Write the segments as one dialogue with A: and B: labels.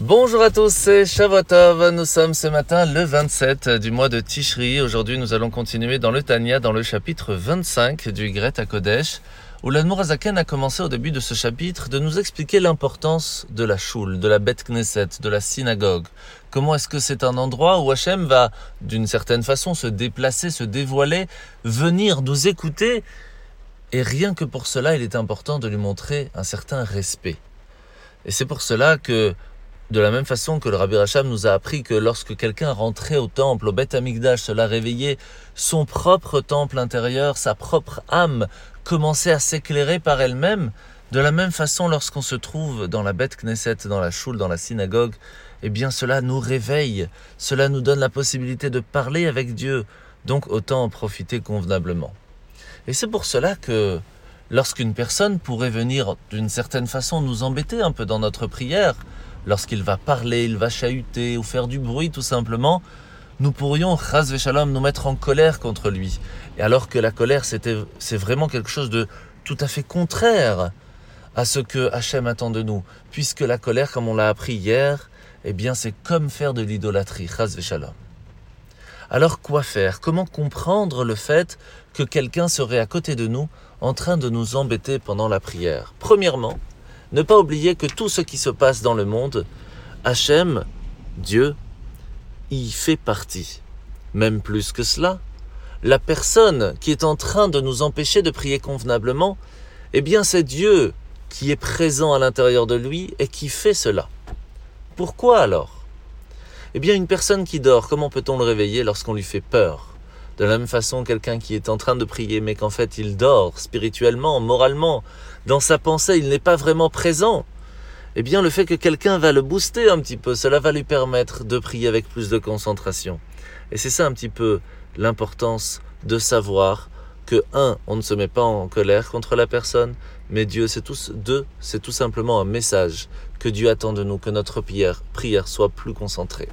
A: Bonjour à tous, c'est Shavuotov. Nous sommes ce matin le 27 du mois de Tishri. Aujourd'hui, nous allons continuer dans le Tanya, dans le chapitre 25 du Greta Kodesh, où l'Admour a commencé au début de ce chapitre de nous expliquer l'importance de la choule, de la bête Knesset, de la synagogue. Comment est-ce que c'est un endroit où Hachem va, d'une certaine façon, se déplacer, se dévoiler, venir nous écouter? Et rien que pour cela, il est important de lui montrer un certain respect. Et c'est pour cela que de la même façon que le Rabbi Racham nous a appris que lorsque quelqu'un rentrait au temple, au Beth Amikdash, cela réveillait son propre temple intérieur, sa propre âme commençait à s'éclairer par elle-même. De la même façon, lorsqu'on se trouve dans la Beth Knesset, dans la choule, dans la synagogue, eh bien cela nous réveille, cela nous donne la possibilité de parler avec Dieu, donc autant en profiter convenablement. Et c'est pour cela que lorsqu'une personne pourrait venir d'une certaine façon nous embêter un peu dans notre prière, lorsqu'il va parler, il va chahuter ou faire du bruit tout simplement, nous pourrions, chas shalom, nous mettre en colère contre lui. Et alors que la colère, c'est vraiment quelque chose de tout à fait contraire à ce que Hachem attend de nous. Puisque la colère, comme on l'a appris hier, eh bien c'est comme faire de l'idolâtrie, chas shalom. Alors quoi faire? Comment comprendre le fait que quelqu'un serait à côté de nous en train de nous embêter pendant la prière Premièrement, ne pas oublier que tout ce qui se passe dans le monde, Hachem, Dieu, y fait partie. Même plus que cela, la personne qui est en train de nous empêcher de prier convenablement, eh bien c'est Dieu qui est présent à l'intérieur de lui et qui fait cela. Pourquoi alors? Eh bien une personne qui dort, comment peut-on le réveiller lorsqu'on lui fait peur? De la même façon, quelqu'un qui est en train de prier, mais qu'en fait il dort spirituellement, moralement, dans sa pensée, il n'est pas vraiment présent, eh bien le fait que quelqu'un va le booster un petit peu, cela va lui permettre de prier avec plus de concentration. Et c'est ça un petit peu l'importance de savoir que, un, on ne se met pas en colère contre la personne, mais Dieu, c'est tout, deux, c'est tout simplement un message que Dieu attend de nous, que notre prière, prière soit plus concentrée.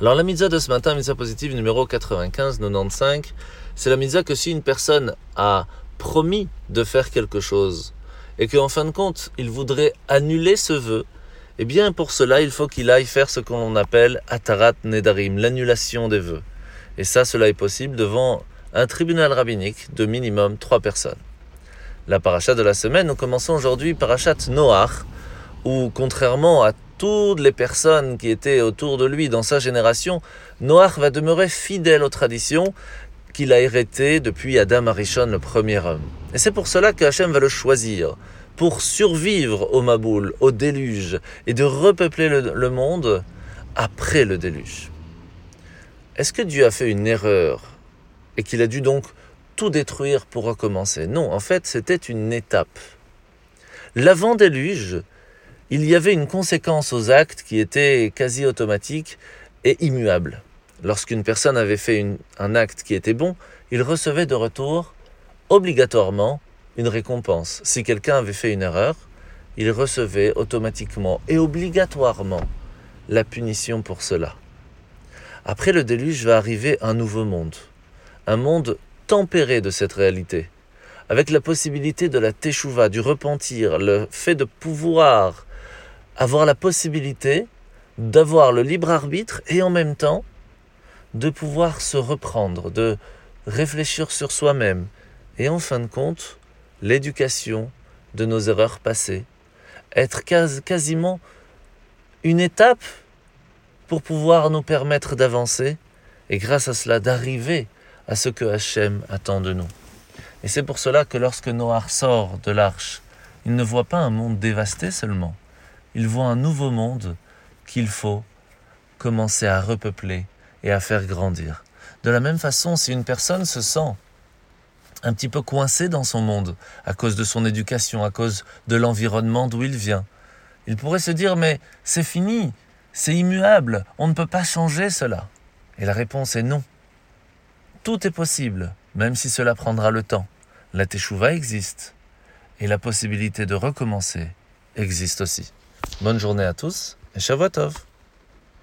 A: Alors la mitzvah de ce matin, mitzvah positive numéro 95-95, c'est la mitzvah que si une personne a promis de faire quelque chose et qu'en fin de compte, il voudrait annuler ce vœu, eh bien pour cela, il faut qu'il aille faire ce qu'on appelle Atarat Nedarim, l'annulation des vœux. Et ça, cela est possible devant un tribunal rabbinique de minimum trois personnes. La paracha de la semaine, nous commençons aujourd'hui parachat Noach, où contrairement à toutes les personnes qui étaient autour de lui dans sa génération, Noach va demeurer fidèle aux traditions qu'il a héritées depuis Adam Arishon, le premier homme. Et c'est pour cela que Hachem va le choisir, pour survivre au Maboul, au déluge, et de repeupler le, le monde après le déluge. Est-ce que Dieu a fait une erreur et qu'il a dû donc tout détruire pour recommencer? Non, en fait, c'était une étape. L'avant-déluge, il y avait une conséquence aux actes qui était quasi automatique et immuable. Lorsqu'une personne avait fait un acte qui était bon, il recevait de retour obligatoirement une récompense. Si quelqu'un avait fait une erreur, il recevait automatiquement et obligatoirement la punition pour cela. Après le déluge va arriver un nouveau monde, un monde tempéré de cette réalité, avec la possibilité de la teshuva, du repentir, le fait de pouvoir avoir la possibilité d'avoir le libre arbitre et en même temps de pouvoir se reprendre, de réfléchir sur soi-même et en fin de compte l'éducation de nos erreurs passées, être quasiment une étape pour pouvoir nous permettre d'avancer et grâce à cela d'arriver à ce que Hachem attend de nous. Et c'est pour cela que lorsque Noah sort de l'arche, il ne voit pas un monde dévasté seulement, il voit un nouveau monde qu'il faut commencer à repeupler et à faire grandir. De la même façon, si une personne se sent un petit peu coincée dans son monde à cause de son éducation, à cause de l'environnement d'où il vient, il pourrait se dire mais c'est fini, c'est immuable, on ne peut pas changer cela. Et la réponse est non. Tout est possible, même si cela prendra le temps. La teshuva existe et la possibilité de recommencer existe aussi. Bonne journée à tous et Shavuot